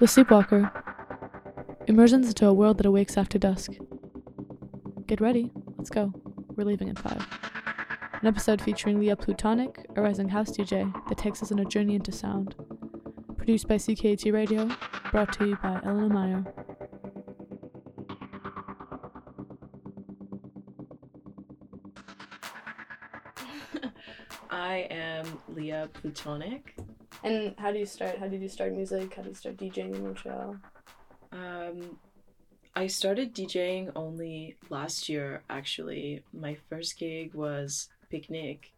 The Sleepwalker. Immersions into a world that awakes after dusk. Get ready. Let's go. We're leaving in five. An episode featuring Lia Plutonic, a rising house DJ that takes us on a journey into sound. Produced by CKT Radio, brought to you by Elena Meyer. I am Lia Plutonic. And how do you start? How did you start music? How did you start DJing in Montreal? Um, I started DJing only last year, actually. My first gig was Picnic.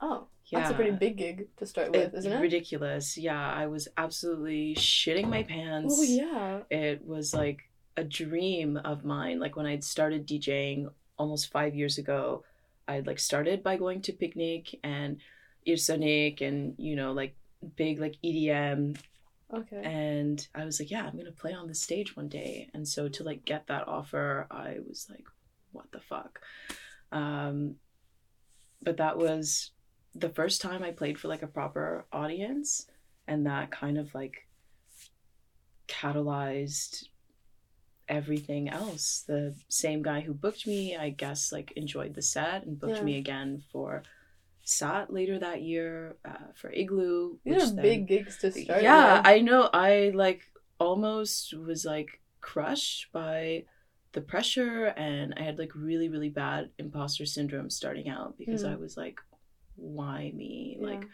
Oh, yeah. that's a pretty big gig to start with, It- isn't it? Ridiculous. Yeah, I was absolutely shitting my pants. Oh yeah. It was like a dream of mine. Like when I'd started DJing almost five years ago, I'd like started by going to Picnic and Île Soniq and, you know, like big like EDM Okay. and I was like, yeah, I'm gonna play on the stage one day. And so to like get that offer, I was like, what the fuck? Um, but that was the first time I played for like a proper audience, and that kind of like catalyzed everything else. The same guy who booked me, I guess, like enjoyed the set and booked Yeah. me again for SAT later that year uh, for Igloo. These are then- big gigs to start. yeah, with. I know. I like almost was like crushed by the pressure, and I had like really, really bad imposter syndrome starting out because Mm. I was like, why me? Yeah. Like,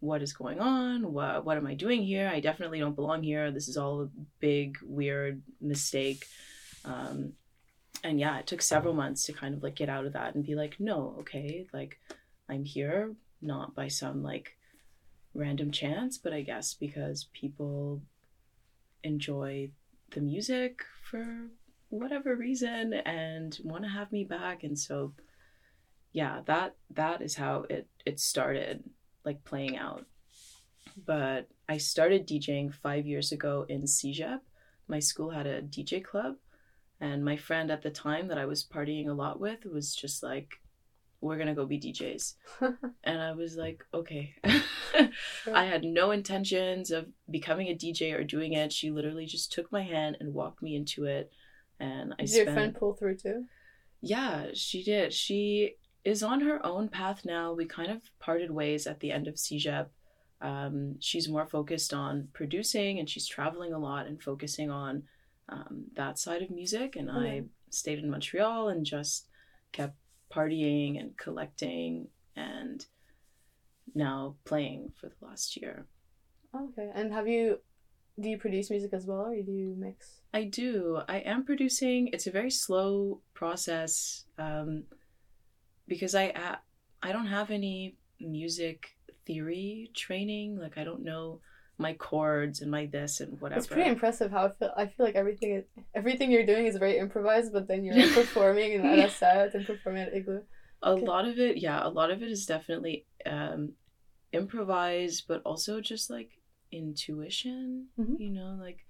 what is going on? What what am I doing here? I definitely don't belong here. This is all a big, weird mistake. Um, and yeah, it took several months to kind of like get out of that and be like, no, okay, like I'm here not by some like random chance, but I guess because people enjoy the music for whatever reason and want to have me back and so yeah, that that is how it it started like playing out. But I started DJing 5 years ago in CEGEP. My school had a DJ club and my friend at the time that I was partying a lot with was just like we're going to go be DJs. and I was like, okay. I had no intentions of becoming a DJ or doing it. She literally just took my hand and walked me into it. And I Did spent your friend pull through too? yeah, she did. She is on her own path now. We kind of parted ways at the end of CEGEP. Um, she's more focused on producing and she's traveling a lot and focusing on um, that side of music. And I stayed in Montreal and just kept partying and collecting and now playing for the last year. Okay. And have you? Do you produce music as well, or do you mix? I do. I am producing. It's a very slow process um, because I don't have any music theory training. Like I don't know my chords and my this and whatever. It's pretty impressive how I feel. I feel like everything everything you're doing is very improvised, but then you're performing in a set and performing at Igloo. a Okay. lot of it, yeah, a lot of it is definitely um, improvised, but also just like intuition. Mhm. You know, like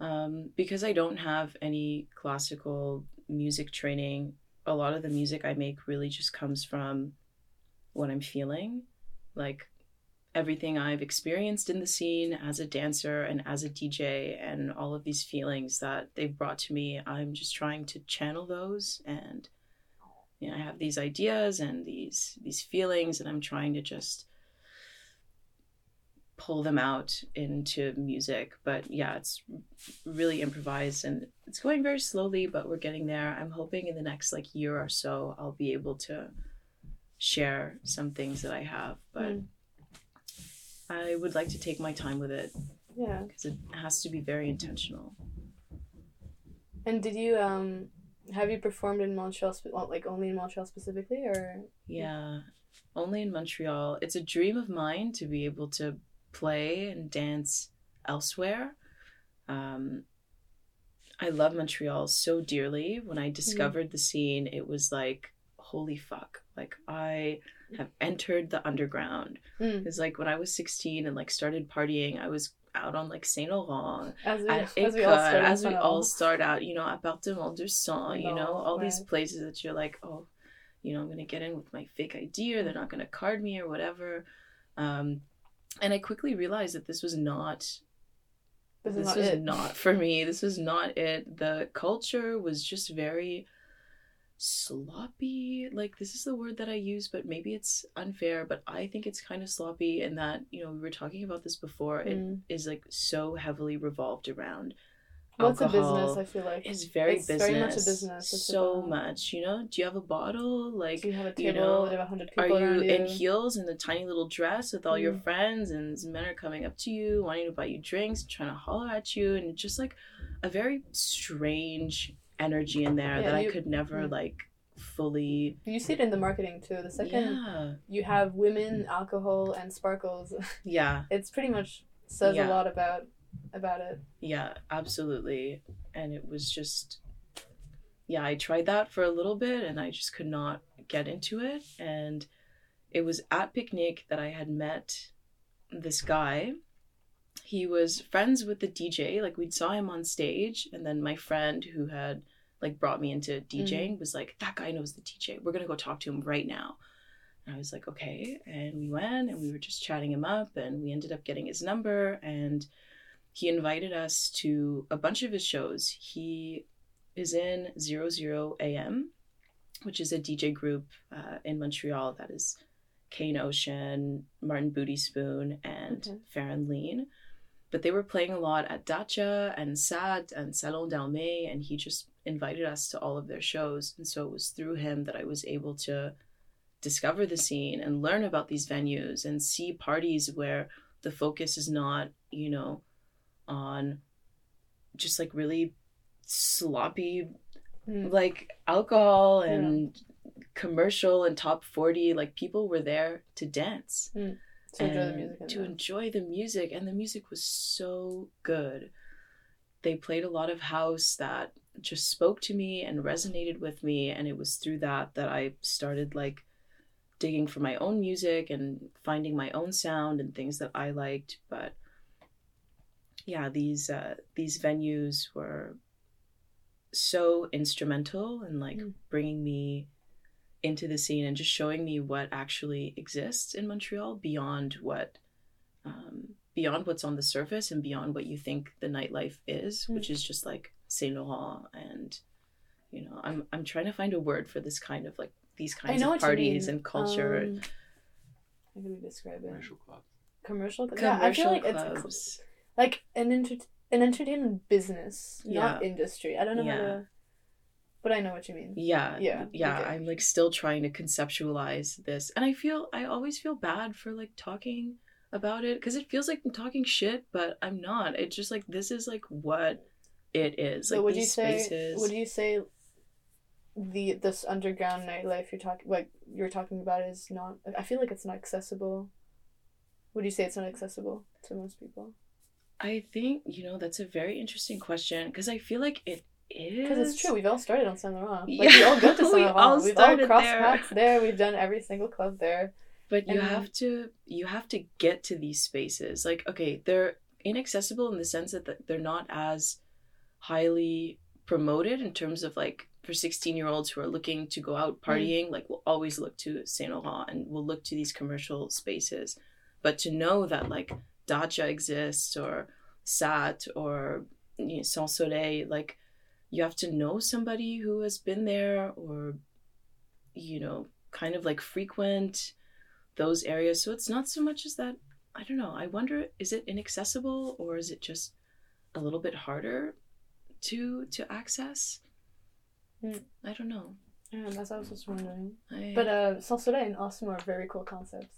um, because I don't have any classical music training. A lot of the music I make really just comes from what I'm feeling, like everything I've experienced in the scene as a dancer and as a DJ, and all of these feelings that they've brought to me. I'm just trying to channel those and you know, I have these ideas and these these feelings, and I'm trying to just pull them out into music. But yeah, it's really improvised and it's going very slowly, but we're getting there. I'm hoping in the next like year or so, I'll be able to share some things that I have, but Mm. I would like to take my time with it Yeah. because it has to be very intentional. And did you um have you performed in Montreal, spe- like only in Montreal specifically, or Yeah, only in Montreal. It's a dream of mine to be able to play and dance elsewhere. Um, I love Montreal so dearly. When I discovered the scene, it was like, holy fuck. Like, I have entered the underground. Mm. Because, like, when I was 16 and, like, started partying, I was out on, like, Saint Laurent, as we, at as we all as we all start out, you know, Appartement du Sang, you know, No, all these places that you're like, oh, you know, I'm going to get in with my fake ID or they're not going to card me or whatever. Um, and I quickly realized that this was not This, this, not was it. not for me. This was not it. The culture was just very sloppy. Like this is the word that I use, but maybe it's unfair, but I think it's kind of sloppy in that, you know, we were talking about this before. Mm. It is like so heavily revolved around Well, it's a business. I feel like It's very It's business. very much a business. It's so about- much, you know. Do you have a bottle? Like do you have a you table? know, have a hundred are people you around you? in heels in a tiny little dress with all your Mm. friends and men are coming up to you wanting to buy you drinks trying to holler at you and it's just like a very strange energy in there Yeah, that you- i could never mm. like fully You see it in the marketing too. The second yeah you have women, alcohol, and sparkles, yeah it's pretty much says Yeah. a lot about about it. yeah absolutely and it was just yeah i tried that for a little bit and i just could not get into it and it was at picnic that i had met this guy he was friends with the dj like we'd saw him on stage and then my friend who had like brought me into djing was like that guy knows the dj we're gonna go talk to him right now and i was like okay and we went and we were just chatting him up and we ended up getting his number and he invited us to a bunch of his shows. He is in Zero Zero AM, which is a DJ group uh, in Montreal that is Kane Ocean, Martin Booty Spoon, and Okay. Farron Lean. But they were playing a lot at Datcha and Sad and Salon Daomé, and he just invited us to all of their shows. And so it was through him that I was able to discover the scene and learn about these venues and see parties where the focus is not, you know, on just like really sloppy Mm. like alcohol and commercial and top 40 like people were there to dance To enjoy the music. and to enjoy the music and the music was so good they played a lot of house that just spoke to me and resonated with me and it was through that that i started like digging for my own music and finding my own sound and things that i liked but yeah these uh these venues were so instrumental in like Mm. bringing me into the scene and just showing me what actually exists in Montreal beyond what um, beyond what's on the surface and beyond what you think the nightlife is, Mm. which is just like Saint Laurent and you know I'm I'm trying to find a word for this kind of like these kinds of parties and culture. Um, how can we describe it? Commercial club. Commercial. cl- yeah, I feel like it's clubs. cl- like an enter- an entertainment business, not Yeah. industry. I don't know how to, but I know what you mean. yeah Yeah, yeah okay. i'm like still trying to conceptualize this and i feel i always feel bad for like talking about it because it feels like i'm talking shit but i'm not it's just like this is like what it is So like would you say? spaces Would you say? The this underground nightlife you're talking like you're talking about is not. I feel like it's not accessible. Would you say it's not accessible to most people? i think you know that's a very interesting question because i feel like it Because it's true, we've all started on Saint Laurent. Like Yeah, we all go to Saint we Laurent. all we've all crossed there. paths there. We've done every single club there. but you And- have to you have to get to these spaces like okay they're inaccessible in the sense that they're not as highly promoted in terms of like for 16 year olds who are looking to go out mm. partying like we'll always look to saint laurent and we'll look to these commercial spaces but to know that like datcha exists or sat or you know, sans soleil like you have to know somebody who has been there or you know kind of like frequent those areas so it's not so much as that i don't know i wonder is it inaccessible or is it just a little bit harder to to access Hmm. i don't know Yeah, that's what I was just wondering. I, But uh, Soleil and Awesome are very cool concepts.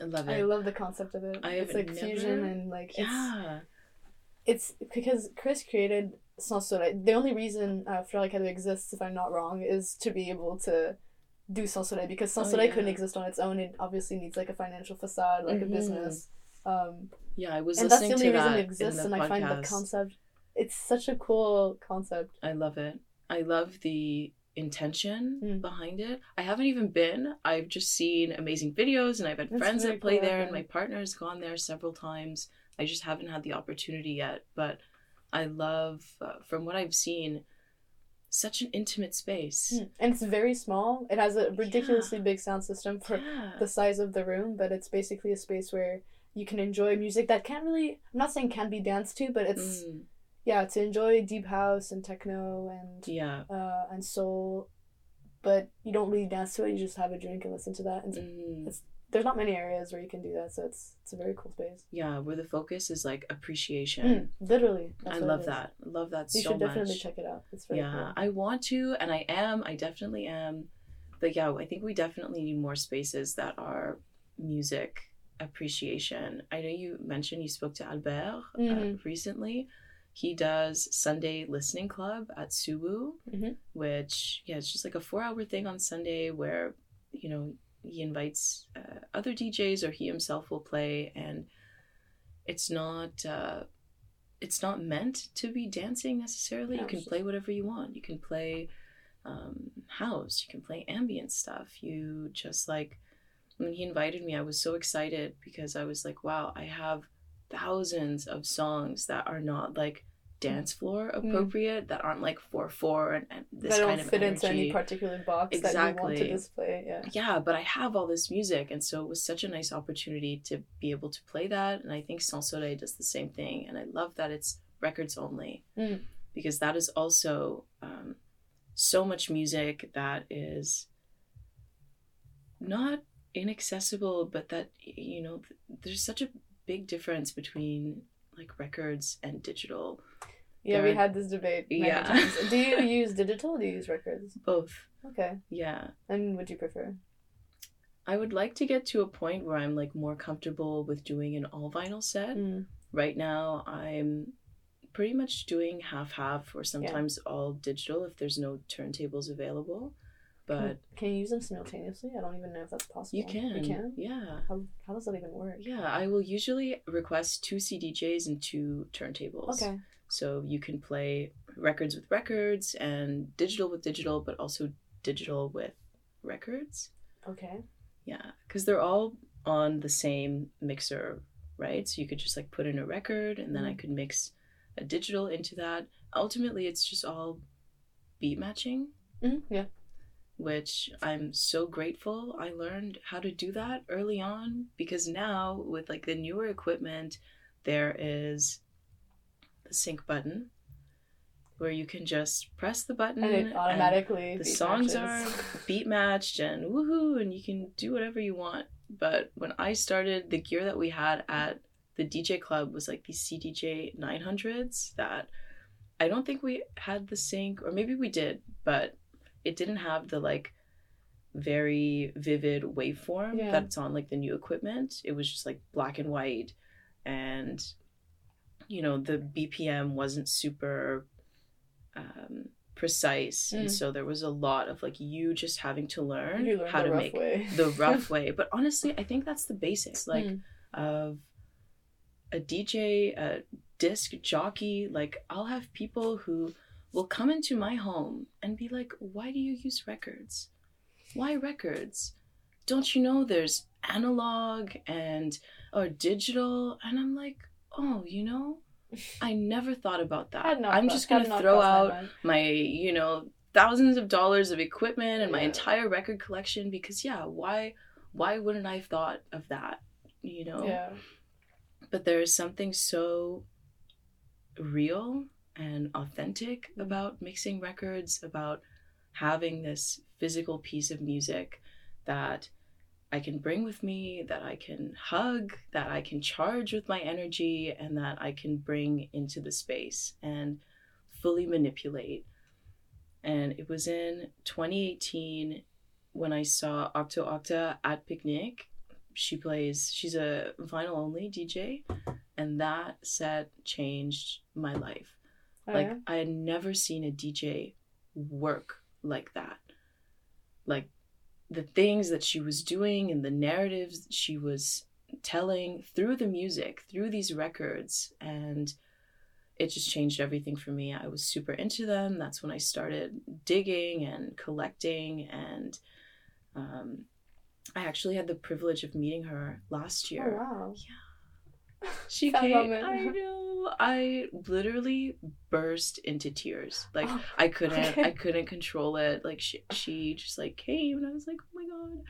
i love it I love the concept of it. I it's like fusion and like yeah it's because Chris created Sans The only reason uh, Cadeau exists, if I'm not wrong, is to be able to do Sans because Sans Oh, yeah. couldn't exist on its own. It obviously needs like a financial facade, like Mhm. a business. Um, yeah i was and that's the only reason it exists. And the I find the concept, it's such a cool concept. I love it. I love the intention Mm. behind it. I haven't even been. I've just seen amazing videos and I've had That's friends that play cool, there and my partner has gone there several times. I just haven't had the opportunity yet, but I love uh, from what I've seen such an intimate space. Mm. And it's very small. It has a ridiculously big sound system for Yeah. the size of the room, but it's basically a space where you can enjoy music that can't really I'm not saying can be danced to, but it's Mm, yeah, to enjoy deep house and techno and yeah. uh and soul, but you don't really dance to it, you just have a drink and listen to that. And Mm, there's not many areas where you can do that, so it's it's a very cool space. yeah, where the focus is like appreciation. Mm, literally. I love that. I love that You so should definitely much. check it out. It's very yeah, cool. I want to, and I am. I definitely am. But yeah, I think we definitely need more spaces that are music appreciation. I know you mentioned you spoke to Albert uh, Mhm. recently. He does Sunday Listening Club at Suwu, Mhm. which yeah, it's just like a four-hour thing on Sunday where you know he invites uh, other DJs or he himself will play, and it's not. Uh, it's not meant to be dancing necessarily. No, you can play whatever you want. You can play um, house. You can play ambient stuff. You just like when he invited me, I was so excited because I was like, wow, I have thousands of songs that are not like dance floor appropriate, that aren't like four four and, and this that don't kind of fit into any particular box that you want to Exactly. display. Yeah. yeah, but I have all this music, and so it was such a nice opportunity to be able to play that. And I think Sansore does the same thing, and I love that it's records only Mm. because that is also um, so much music that is not inaccessible, but that you know th- there's such a big difference between like records and digital. Yeah, There we had this debate. Many Yeah. times. Do you use digital or do you use records? Both, Okay. yeah. And would you prefer? I would like to get to a point where I'm like more comfortable with doing an all vinyl set. Mm. right now i'm pretty much doing half half or sometimes all digital if there's no turntables available but Can you use them simultaneously? I don't even know if that's possible. you can You can? yeah How, how does that even work? yeah i will usually request two cdjs and two turntables Okay. so you can play records with records and digital with digital but also digital with records Okay. Yeah, because they're all on the same mixer, right? So you could just like put in a record and then I Mhm. could mix a digital into that. Ultimately, it's just all beat matching, hmm Yeah. Which I'm so grateful I learned how to do that early on because now with like the newer equipment, there is the sync button where you can just press the button And it automatically. Mm, the songs matches. are beat matched and woohoo and you can do whatever you want but when i started the gear that we had at the dj club was like these cdj 900s that i don't think we had the sync or maybe we did but it didn't have the like very vivid waveform Yeah. that's on like the new equipment it was just like black and white and you know the bpm wasn't super um, precise and Mm. so there was a lot of like you just having to learn how to make way. the rough way but honestly i think that's the basics like Mm. of a dj a disc jockey like i'll have people who will come into my home and be like why do you use records? Why records? Don't you know there's analog and or digital? And i'm like oh you know i never thought about that. I'm just gonna throw crossed my out my you know thousands of dollars of equipment and my entire record collection because yeah why why wouldn't i have thought of that you know? Yeah. but there is something so real and authentic about mixing records about having this physical piece of music that I can bring with me, that I can hug, that I can charge with my energy, and that I can bring into the space and fully manipulate. And it was in 2018 when I saw Octo Octa at Picnic. She plays, she's a vinyl only DJ, and that set changed my life Oh, like yeah? I had never seen a DJ work like that. Like the things that she was doing and the narratives she was telling through the music, through these records, and it just changed everything for me. I was super into them. That's when I started digging and collecting, and um, I actually had the privilege of meeting her last Oh year. wow. Yeah. She came. I know. I literally burst into tears. Like Oh, I couldn't, okay. I couldn't control it. Like she, she just like came, and I was like, "Oh my god,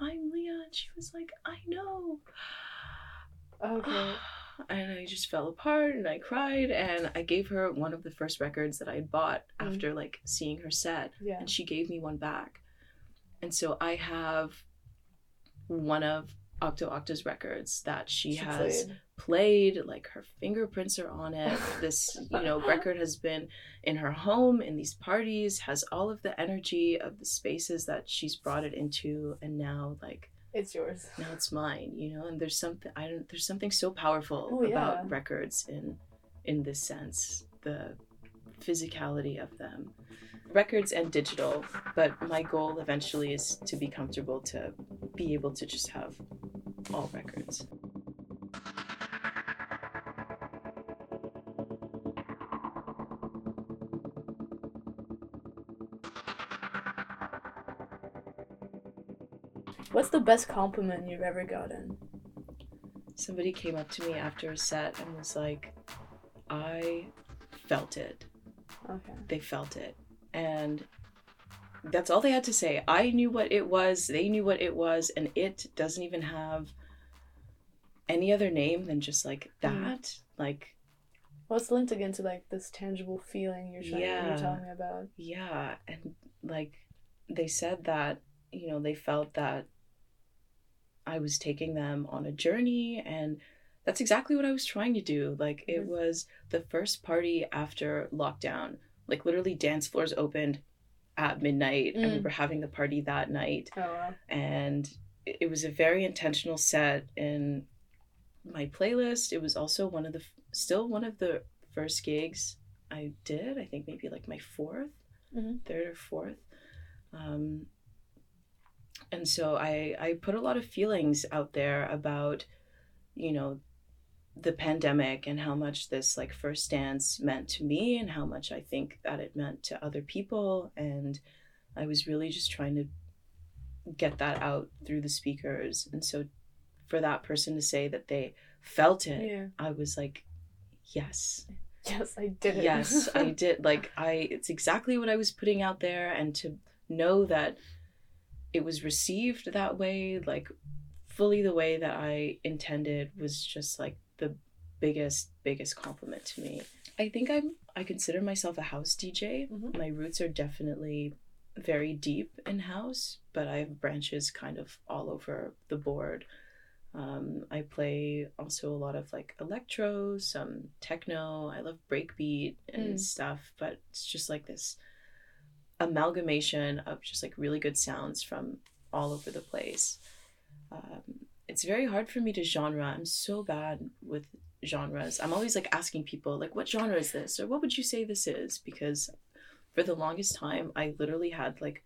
I'm Lia." And she was like, "I know." Okay. and I just fell apart and I cried and I gave her one of the first records that I had bought Mm. after like seeing her set Yeah. and she gave me one back. And so I have one of Octo Octa's records that she, has played. played. like her fingerprints are on it. This, you know, record has been in her home in these parties, has all of the energy of the spaces that she's brought it into and now like It's yours. now it's mine you know and there's something i don't there's something so powerful Oh, yeah. about records in in this sense the physicality of them records and digital but my goal eventually is to be comfortable to be able to just have all records What's the best compliment you've ever gotten? somebody came up to me after a set and was like i felt it Okay. they felt it and that's all they had to say i knew what it was they knew what it was and it doesn't even have any other name than just like Mm. that like Well, it's linked again to like this tangible feeling you're trying Yeah. you're telling me about. yeah and like they said that you know they felt that i was taking them on a journey and that's exactly what i was trying to do like it Mhm. was the first party after lockdown like literally dance floors opened at midnight and we Mm. were having the party that night Oh wow. and it was a very intentional set in my playlist it was also one of the still one of the first gigs i did i think maybe like my 4th Mhm. third or fourth um, and so i i put a lot of feelings out there about you know the pandemic and how much this like first dance meant to me and how much i think that it meant to other people. And i was really just trying to get that out through the speakers. And so for that person to say that they felt it Yeah. i was like yes. Yes, I did it. yes i did. Like i it's exactly what i was putting out there. And to know that it was received that way like fully the way that i intended was just like the biggest biggest compliment to me i think i'm i consider myself a house dj Mhm. my roots are definitely very deep in house but i have branches kind of all over the board um, I play also a lot of like electro, some techno. I love breakbeat and Mm. stuff, but it's just like this amalgamation of just like really good sounds from all over the place. Um, it's very hard for me to genre. I'm so bad with genres. I'm always like asking people like, "What genre is this?" or "What would you say this is?" Because for the longest time, I literally had like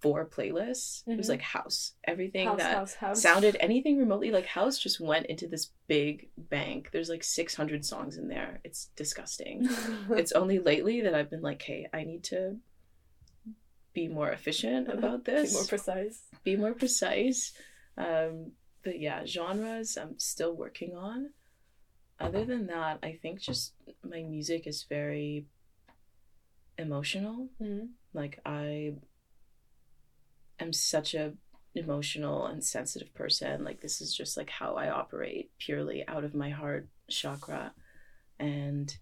four playlists. It was Mhm. like house, everything House, that house, house. sounded anything remotely like house just went into this big bank. There's like 600 songs in there. It's disgusting. it's only lately that I've been like, hey, I need to be more efficient about this. Be more precise. be more precise. Um, but yeah, genres I'm still working on. Other than that, I think just my music is very emotional. Mhm. Like I am such a emotional and sensitive person. Like this is just like how I operate purely out of my heart chakra. And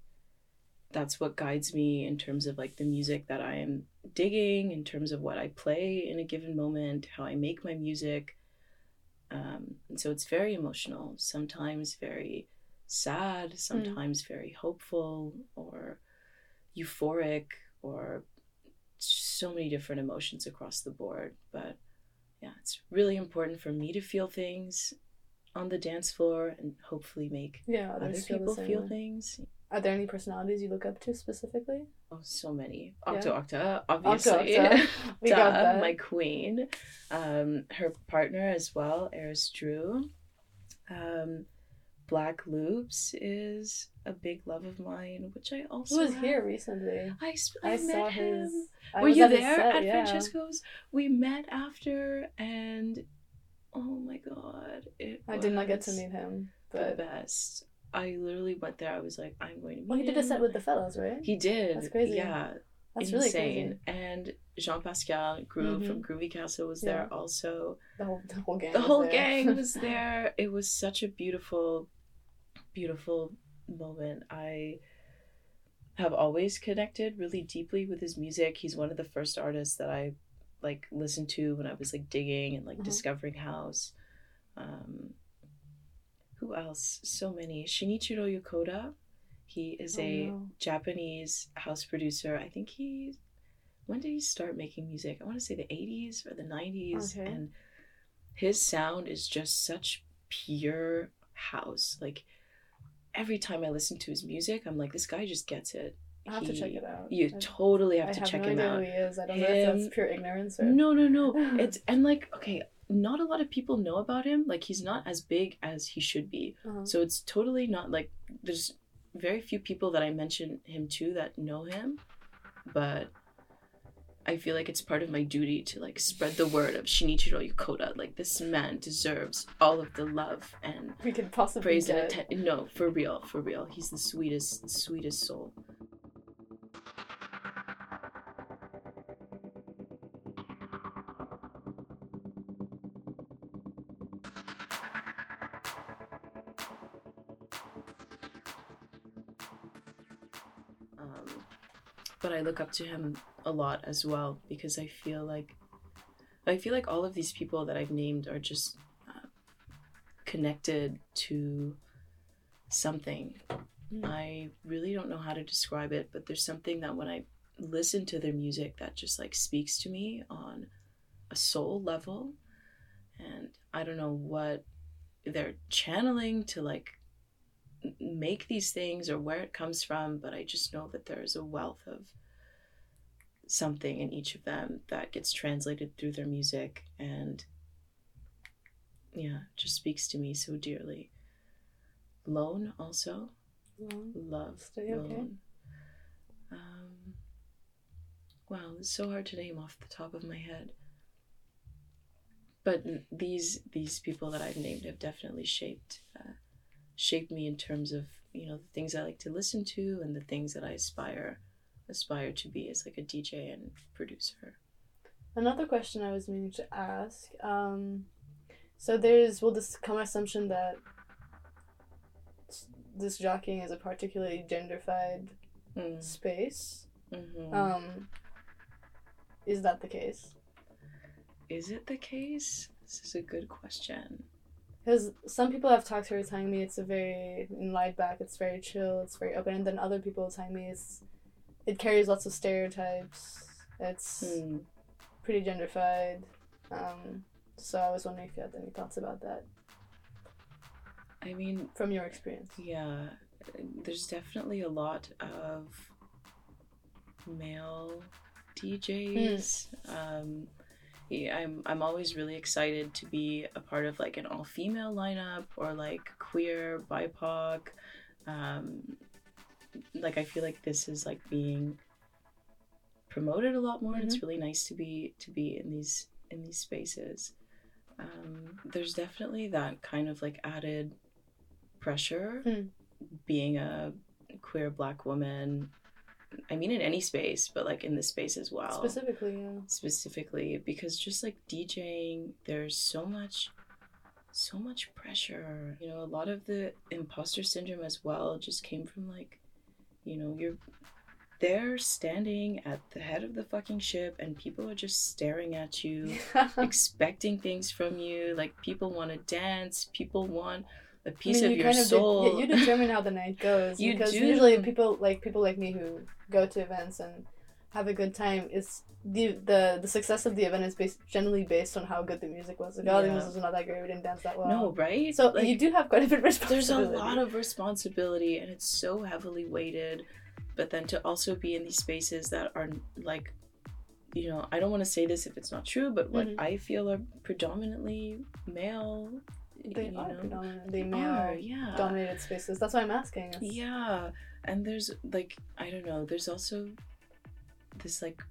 that's what guides me in terms of like the music that I am digging, in terms of what I play in a given moment, how I make my music. Um, and so it's very emotional, sometimes very sad, sometimes very hopeful or euphoric or so many different emotions across the board. But yeah, it's really important for me to feel things on the dance floor and hopefully make Yeah, other others feel the people feel way. things. Are there any personalities you look up to specifically? Oh, so many. Yeah. Octo Octa, obviously. Octa. We got that. My queen. Um, her partner as well, Eris Drew. Um, Black Loops is a big love of mine, which I also Who was have. here recently? I, I, I, saw met him. his. I Were you at there set, at yeah. Francesco's? We met after, and oh my god, it I did not get to meet him, the but best. I literally went there. I was like, I'm going to. Well, he did a set with the fellows, right? He did. That's crazy. Yeah, That's insane. really. And Jean Pascal Groove from Groovy Castle was there also. The whole the whole gang. The whole there. gang was there. It was such a beautiful, beautiful moment. I have always connected really deeply with his music. He's one of the first artists that I like listened to when I was like digging and like Mhm. discovering house. Um, who else? So many. Shinichiro Yokota. He is Oh, a no. Japanese house producer. I think he. When did he start making music? I want to say the 80s or the 90s. Okay. And his sound is just such pure house. Like every time I listen to his music, I'm like, this guy just gets it. I have to check it out. You I- totally have I to have check no him idea out. who he is. I don't know if that's pure ignorance or. No, no, no. It's and like okay, not a lot of people know about him. Like he's not as big as he should be. Uh-huh. So it's totally not like there's very few people that I mention him to that know him, but I feel like it's part of my duty to like spread the word of Shinichiro Yokota. Like this man deserves all of the love and we could possibly praise and get. attention. No, for real, for real. He's the sweetest, sweetest soul. Look up to him a lot as well because I feel like I feel like all of these people that I've named are just uh, connected to something. Mm. I really don't know how to describe it, but there's something that when I listen to their music that just like speaks to me on a soul level. And I don't know what they're channeling to like make these things or where it comes from, but I just know that there is a wealth of something in each of them that gets translated through their music and yeah, just speaks to me so dearly. Lone also Long. love Stay okay. Lone. Um, wow, it's so hard to name off the top of my head. But these these people that I've named have definitely shaped uh, shaped me in terms of you know the things I like to listen to and the things that I aspire aspire to be as like a DJ and producer. Another question I was meaning to ask. Um, so there's will this come assumption that this jockeying is a particularly genderfied Mm. space. hmm Um, is that the case? Is it the case? This is a good question. Because some people have talked to her telling me it's a very laid back, it's very chill, it's very open, and then other people telling me it's it carries lots of stereotypes. It's Hmm. pretty genderfied. Um, so I was wondering if you had any thoughts about that I mean, from your experience. Yeah, there's definitely a lot of male DJs. Um, yeah, I'm I'm always really excited to be a part of like an all female lineup or like queer BIPOC. Um, like I feel like this is like being promoted a lot more. and It's really nice to be to be in these in these spaces. Um, there's definitely that kind of like added pressure Hmm. being a queer black woman i mean in any space but like in this space as well Specifically, yeah. specifically because just like djing there's so much so much pressure you know a lot of the imposter syndrome as well just came from like you know you're there standing at the head of the fucking ship and people are just staring at you expecting things from you like people want to dance people want a piece of you your kind of soul de- you determine how the night goes. You because do. usually people like people like me who go to events and have a good time is the the the success of the event is based generally based on how good the music was. Like, oh, the music was not that great. We didn't dance that well. no right So Like, you do have quite a bit of responsibility. there's a lot of responsibility and it's so heavily weighted but then to also be in these spaces that are like you know i don't want to say this if it's not true but what Mhm. i feel are predominantly male they you are know, predominantly they male are, yeah dominated spaces. That's why I'm asking. It's- yeah and there's like i don't know there's also this like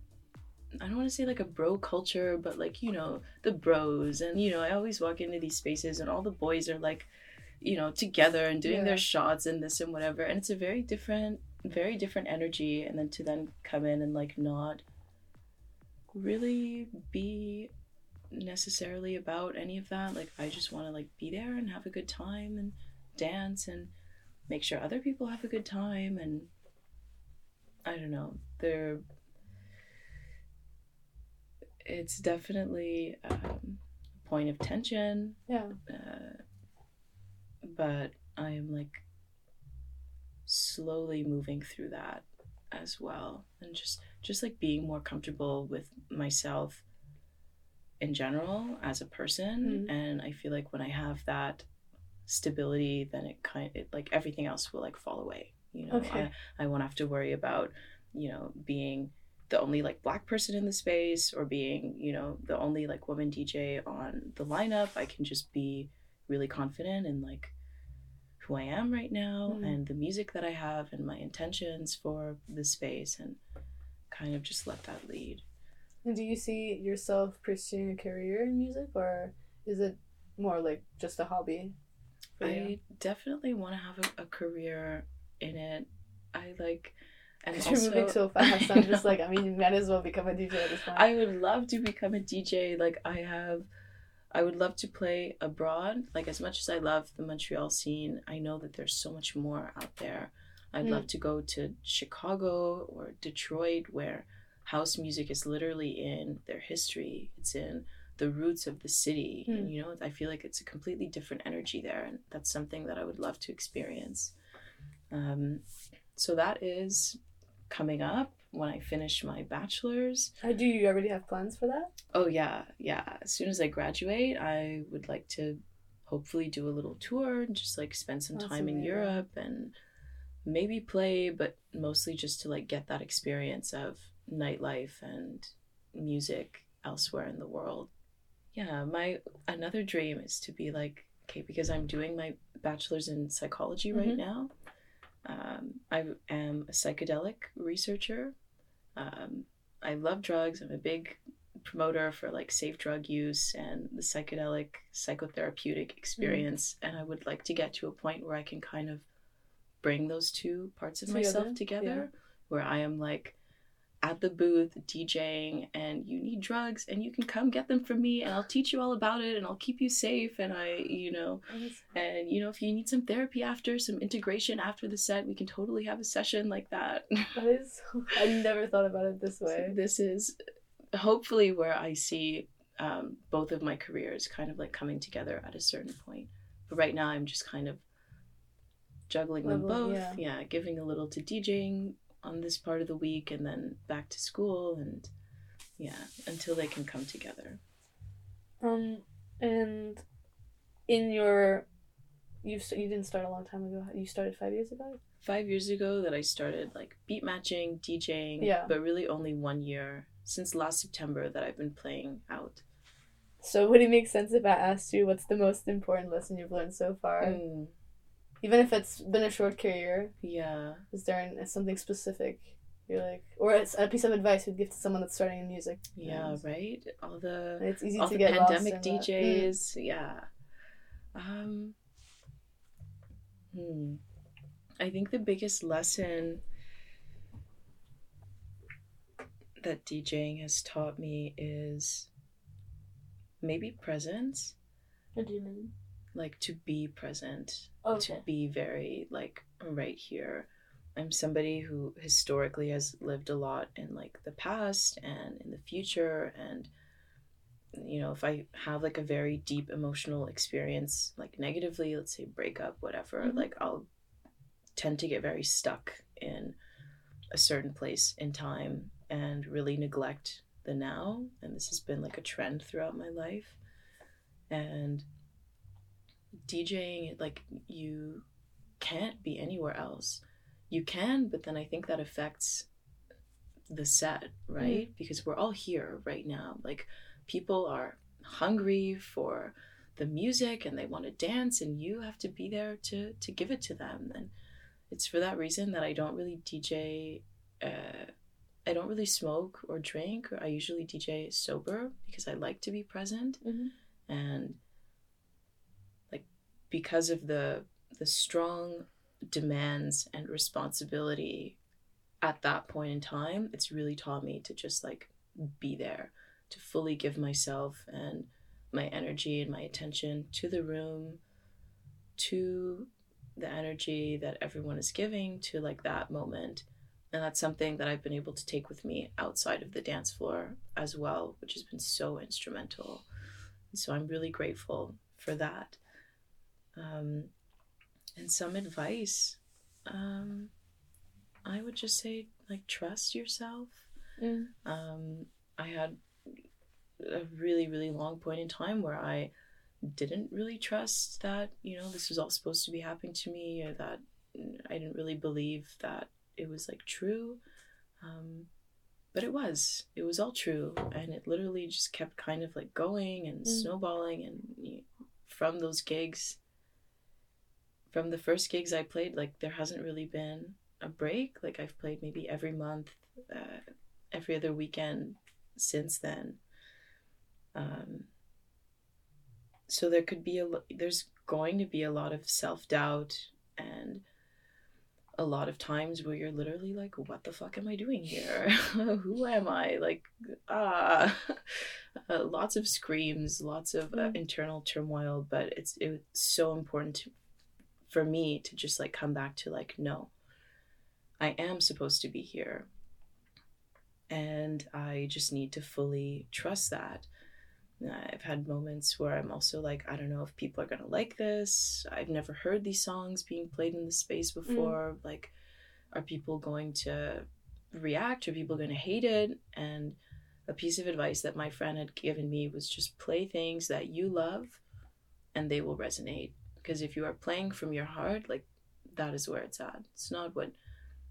i don't want to say like a bro culture but like you know the bros and you know i always walk into these spaces and all the boys are like you know together and doing Yeah. their shots and this and whatever and it's a very different very different energy and then to then come in and like not really be necessarily about any of that like i just want to like be there and have a good time and dance and make sure other people have a good time and i don't know they're it's definitely um, a point of tension Yeah. uh, but I am like slowly moving through that as well, and just just like being more comfortable with myself in general as a person. Mhm. And I feel like when I have that stability, then it kind it like everything else will like fall away. You know, Okay. I, I won't have to worry about you know being the only like black person in the space or being you know the only like woman dj on the lineup i can just be really confident in like who i am right now Mhm. and the music that i have and my intentions for the space and kind of just let that lead And do you see yourself pursuing a career in music, or is it more like just a hobby? i definitely want to have a, a career in it i like and you're moving so fast, I'm just like, I mean, you might as well become a DJ at this point. I would love to become a DJ. Like I have, I would love to play abroad. Like as much as I love the Montreal scene, I know that there's so much more out there. I'd Mm. love to go to Chicago or Detroit, where house music is literally in their history. It's in the roots of the city, and you know, I feel like it's a completely different energy there, and that's something that I would love to experience. Um, so that is coming up when I finish my bachelor's. Uh, do you already have plans for that? Oh yeah, yeah. As soon as I graduate, I would like to hopefully do a little tour and just like spend some That's time in. Europe and maybe play, but mostly just to like get that experience of nightlife and music elsewhere in the world. Yeah, my another dream is to be like okay, because I'm doing my bachelor's in psychology right Mhm. now. Um, I am a psychedelic researcher. Um, I love drugs. I'm a big promoter for like safe drug use and the psychedelic psychotherapeutic experience and i would like to get to a point where i can kind of bring those two parts of myself Together, together where i am like at the booth djing and you need drugs and you can come get them from me and i'll teach you all about it and i'll keep you safe and i you know and you know if you need some therapy after some integration after the set we can totally have a session like that That is, I never thought about it this So way. this is hopefully where I see um, both of my careers kind of like coming together at a certain point. But right now, I'm just kind of juggling them both. yeah. Yeah. giving a little to DJing on this part of the week and then back to school and yeah, until they can come together. Um, and in your, you've you didn't start a long time ago. You started five years ago. Five years ago, that I started like beat matching, DJing, Yeah. but really only one year since last September that I've been playing out. So would it make sense if I asked you what's the most important lesson you've learned so far? Mm, Even if it's been a short career, yeah. is there an, something specific you're like, or it's a piece of advice you'd give to someone that's starting in music? Yeah, And right. All the It's easy all to the get pandemic lost in that. Mm. DJs. Yeah. Um. Hmm. I think the biggest lesson that DJing has taught me is maybe presence, What do you mean? Like to be present, Okay. to be very like right here. I'm somebody who historically has lived a lot in like the past and in the future and you know if I have like a very deep emotional experience like negatively let's say breakup whatever Mhm. like I'll tend to get very stuck in a certain place in time and really neglect the now and this has been like a trend throughout my life and DJing like you can't be anywhere else. You can but then i think that affects the set right? Because we're all here right now. Like people are hungry for the music and they want to dance and you have to be there to to give it to them. And it's for that reason that i don't really dj uh, i don't really smoke or drink. Or i usually dj sober because i like to be present. Mhm. and because of the the strong demands and responsibility at that point in time, it's really taught me to just like be there, to fully give myself and my energy and my attention to the room, to the energy that everyone is giving to like that moment. And that's something that I've been able to take with me outside of the dance floor as well, which has been so instrumental. And so I'm really grateful for that. Um, and some advice, um, I would just say like trust yourself. Mm. Um, I had a really really long point in time where I didn't really trust that you know this was all supposed to be happening to me or that I didn't really believe that it was like true. Um, but it was it was all true and it literally just kept kind of like going and Mm. snowballing and you from those gigs from the first gigs i played like there hasn't really been a break. Like i've played maybe every month uh, every other weekend since then. Um so there could be a there's going to be a lot of self-doubt and a lot of times where you're literally like what the fuck am i doing here? Who am i? Like ah uh, lots of screams lots of uh, Mm. internal turmoil but it's it's so important to, for me to just like come back to like no i am supposed to be here and i just need to fully trust that I've had moments where I'm also like, I don't know if people are gonna like this. I've never heard these songs being played in the space mm. before. Like, are people going to react? Are people gonna hate it? And a piece of advice that my friend had given me was just play things that you love and they will resonate. Because if you are playing from your heart, like, that is where it's at. It's not what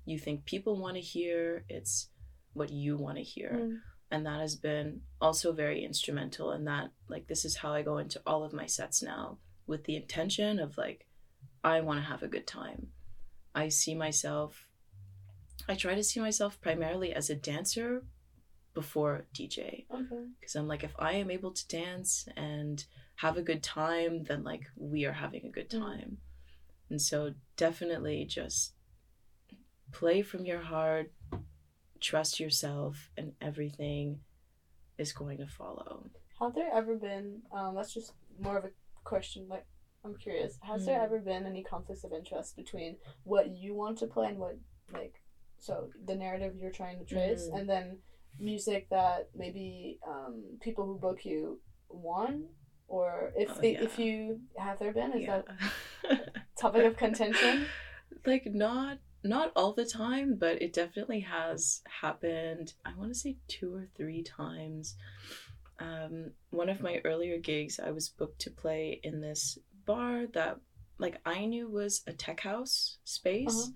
you think people wanna hear, it's what you wanna hear Mm. and that has been also very instrumental in that like this is how i go into all of my sets now with the intention of like i want to have a good time i see myself i try to see myself primarily as a dancer before dj Okay. because i'm like if i am able to dance and have a good time then like we are having a good Mm. time and so definitely just play from your heart trust yourself and everything is going to follow Have there ever been? Um, that's just more of a question. Like, I'm curious. Has there Mm. ever been any conflicts of interest between what you want to play and what, like, so the narrative you're trying to trace, Mm. and then music that maybe um, people who book you want, or if Oh, if you have there been? Is yeah that topic of contention? like not not all the time but it definitely has happened i want to say two or three times um one of my earlier gigs i was booked to play in this bar that like i knew was a tech house space Uh-huh.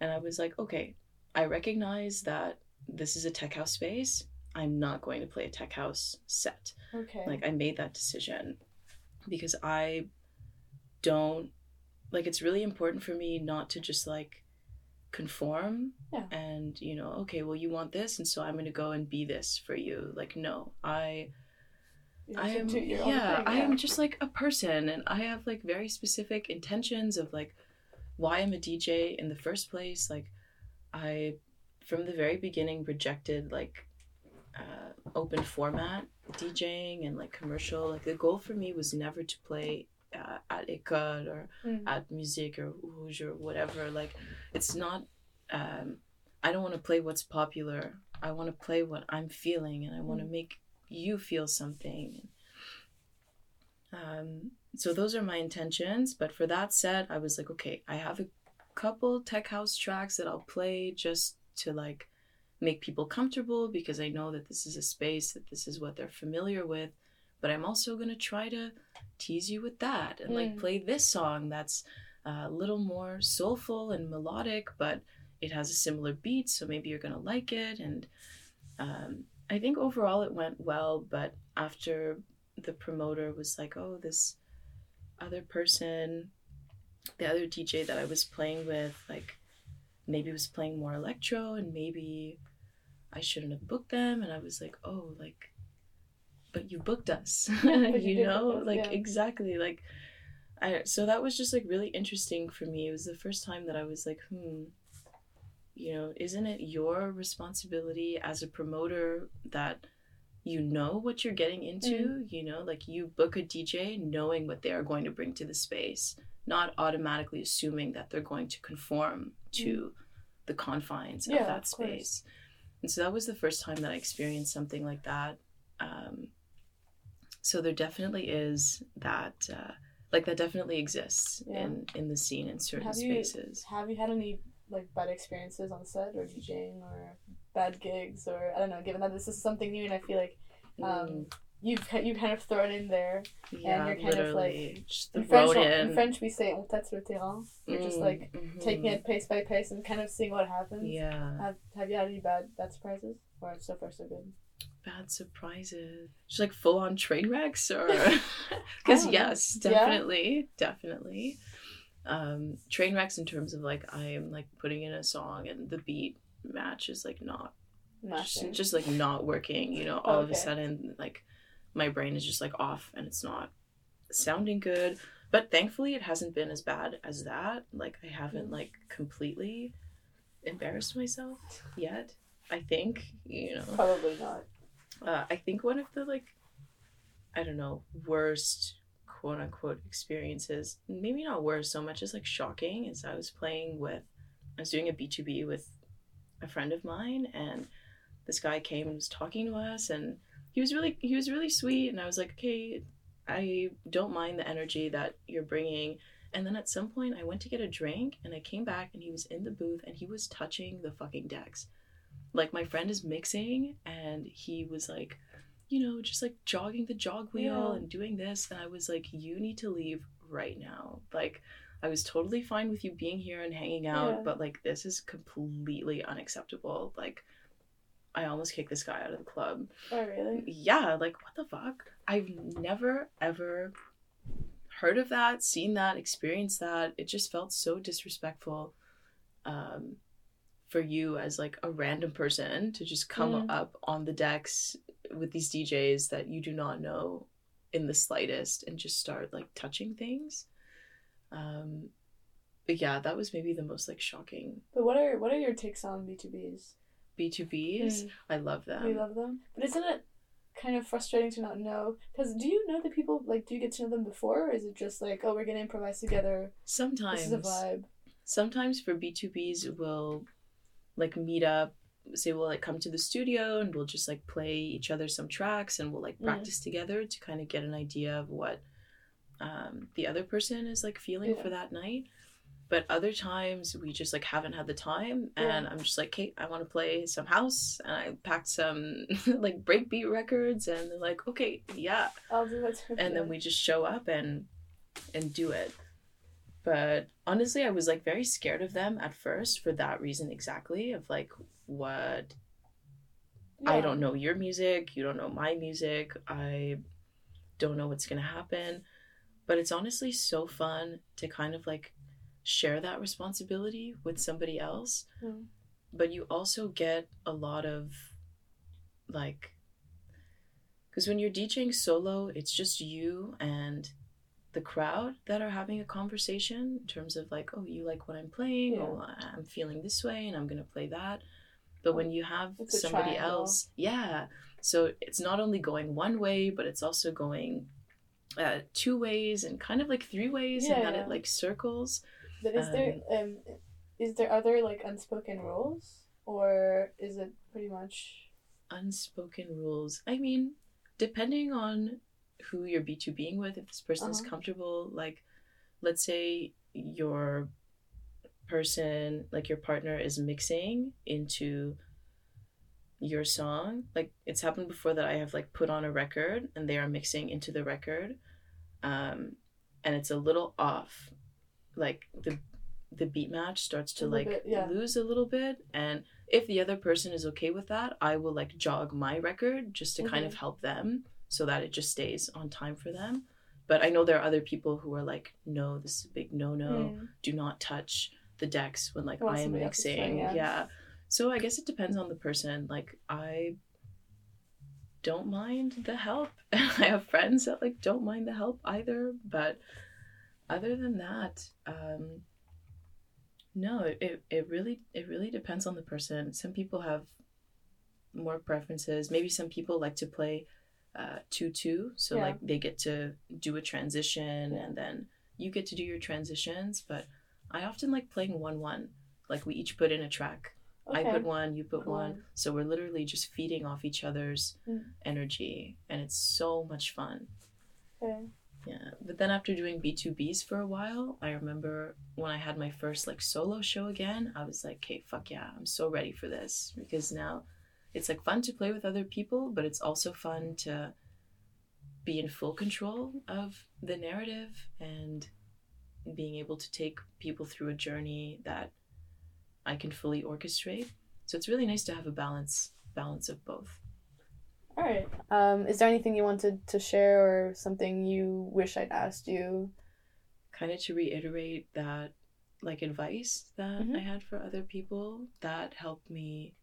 and i was like okay i recognize that this is a tech house space. I'm not going to play a tech house set. Okay. like I made that decision because I don't like it's really important for me not to just like conform Yeah. and you know okay well you want this and so I'm going to go and be this for you. Like no I I am your yeah I am just like a person and I have like very specific intentions of like why I'm a DJ in the first place. Like I from the very beginning rejected like uh, open format DJing and like commercial. Like the goal for me was never to play uh, at Ecole or Mm. at music or rouge or whatever. Like it's not um i don't want to play what's popular. I want to play what i'm feeling and i want to make you feel something. Um so those are my intentions. But for that said i was like okay i have a couple tech house tracks that i'll play just to like make people comfortable because i know that this is a space that this is what they're familiar with but i'm also going to try to tease you with that and like Mm. play this song that's uh, a little more soulful and melodic but it has a similar beat so maybe you're going to like it and um, i think overall it went well but after the promoter was like oh this other person the other dj that i was playing with like maybe was playing more electro and maybe i shouldn't have booked them. And i was like oh like but you booked us Yeah, but you you know? us, like yeah. exactly like I so that was just like really interesting for me. It was the first time that I was like, hmm, you know, isn't it your responsibility as a promoter that you know what you're getting into, you know, like you book a DJ knowing what they are going to bring to the space, not automatically assuming that they're going to conform to the confines Yeah, of that of course. space. And so that was the first time that I experienced something like that. Um, so there definitely is that, uh, like that definitely exists Yeah. in in the scene in certain Have you- spaces. Have you had any like bad experiences on set or DJing or bad gigs or I don't know? Given that this is something new, and I feel like um, you've you kind of thrown in there. Yeah, you're kind of, like- just In French, in. in French, we say "on tâte le terrain." You're just Mm, like mhm. taking it pace by pace and kind of seeing what happens. Yeah, Have Have you had any bad bad surprises? Or so far so good? bad surprises. Just like full on train wrecks, or because know. yes, Yeah. definitely, definitely. Um, train wrecks in terms of like I am like putting in a song and the beat match is like not just, just like not working. You know, all of a sudden like my brain is just like off and it's not sounding good. But thankfully, it hasn't been as bad as that. Like I haven't Mm. like completely embarrassed myself yet. I think you know. Probably not. Uh, I think one of the like, I don't know, worst quote unquote experiences, maybe not worst so much as like shocking, is I was playing with, I was doing a B2B with a friend of mine, and this guy came and was talking to us, and he was really, he was really sweet, and I was like, okay, I don't mind the energy that you're bringing. And then at some point, I went to get a drink, and I came back, and he was in the booth, and he was touching the fucking decks like my friend is mixing and he was like you know just like jogging the jog wheel Yeah. and doing this and i was like you need to leave right now like i was totally fine with you being here and hanging out Yeah. but like this is completely unacceptable like i almost kicked this guy out of the club. Oh really? yeah like what the fuck? I've never ever heard of that seen that experienced that. It just felt so disrespectful um for you as like a random person to just come Mm. up on the decks with these DJs that you do not know in the slightest and just start like touching things. Um but yeah that was maybe the most like shocking But what are what are your takes on B two Bs? b2bs i love them We love them, but isn't it kind of frustrating to not know? Because do you know the people? Like, do you get to know them before, or is it just like, oh, we're gonna improvise together? sometimes This is a vibe. sometimes for B2Bs we'll like meet up say we'll like come to the studio and we'll just like play each other some tracks and we'll like Mm. practice together to kind of get an idea of what um, the other person is like feeling Yeah. for that night but other times we just like haven't had the time and i'm just like kate i want to play some house and i packed some like breakbeat records and they're like okay yeah I'll do that. and yeah. then we just show up and and do it but honestly i was like very scared of them at first for that reason exactly of like what i don't know your music you don't know my music i don't know what's going to happen but it's honestly so fun to kind of like share that responsibility with somebody else Mm. but you also get a lot of like because when you're DJing solo, it's just you and the crowd that are having a conversation in terms of like, oh, you like what I'm playing, Yeah. oh, I'm feeling this way, and I'm gonna play that. But when you have It's somebody else, yeah, so it's not only going one way, but it's also going uh, two ways and kind of like three ways, and then Yeah. it like circles. But is there um, is there other like unspoken rules, or is it pretty much? unspoken rules. I mean, depending on who you're B2Being with, if this person is Uh-huh. comfortable, like, let's say your person, like your partner, is mixing into your song. Like, it's happened before that I have, like, put on a record and they are mixing into the record. Um, and it's a little off. Like, the the beat match starts to like bit, yeah. lose a little bit and if the other person is okay with that, I will like jog my record just to kind of help them so that it just stays on time for them. But I know there are other people who are like, no, this is a big no no. Mm. Do not touch the decks when like I am somebody else is mixing. playing, yeah. yeah. So I guess it depends on the person. Like I don't mind the help. I have friends that like don't mind the help either, but other than that, um, no, it, it, really it really depends on the person. Some people have more preferences. Maybe some people like to play uh, two two, so Yeah. like they get to do a transition and then you get to do your transitions. But I often like playing one one. Like we each put in a track. I put one, you put Cool. one. So we're literally just feeding off each other's Mm. energy, and it's so much fun. Okay. Yeah, but then after doing B2Bs for a while, I remember when I had my first like solo show again, I was like, okay, fuck yeah, I'm so ready for this because now it's like fun to play with other people, but it's also fun to be in full control of the narrative and being able to take people through a journey that I can fully orchestrate. So it's really nice to have a balance balance of both. All right. Um, is there anything you wanted to share or something you wish I'd asked you? kind of to reiterate that like advice that Mhm. I had for other people that helped me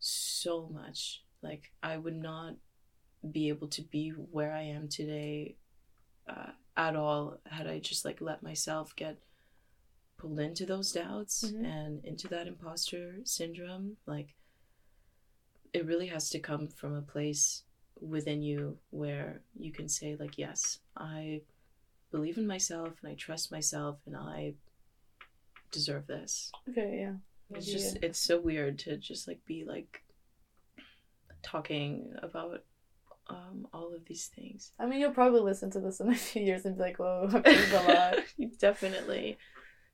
so much. Like I would not be able to be where I am today uh, at all had I just like let myself get pulled into those doubts Mhm. and into that imposter syndrome. Like it really has to come from a place within you where you can say like yes, I believe in myself and I trust myself and I deserve this. Okay, yeah. It's just uh, it's so weird to just like be like talking about um all of these things. I mean, you'll probably listen to this in a few years and be like, whoa, I've a lot. definitely.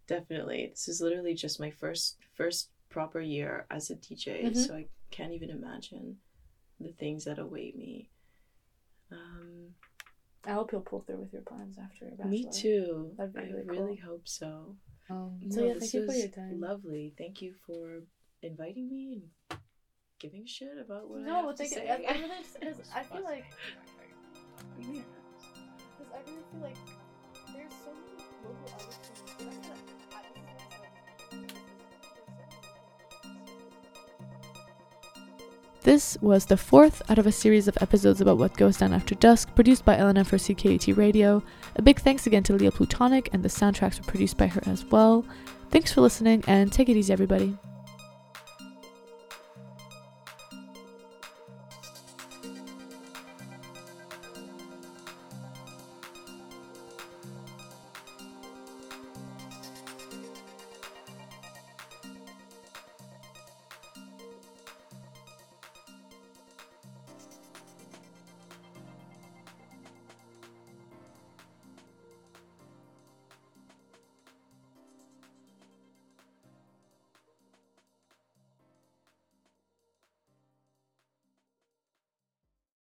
Definitely. This is literally just my first first proper year as a DJ, Mhm. so I can't even imagine the things that await me. Um I hope you'll pull through with your plans after your bachelor. me too. That'd be I really really hope so. Um, so No, yeah, thank you for your time. Lovely. Thank you for inviting me and giving a shit about what I no, have thank to you. say. I, I really just I feel like because I really feel like there's so many local artists. This was the fourth out of a series of episodes about what goes down after dusk, produced by Elena for CKUT Radio. A big thanks again to Lia Plutonic, and the soundtracks were produced by her as well. Thanks for listening, and take it easy, everybody.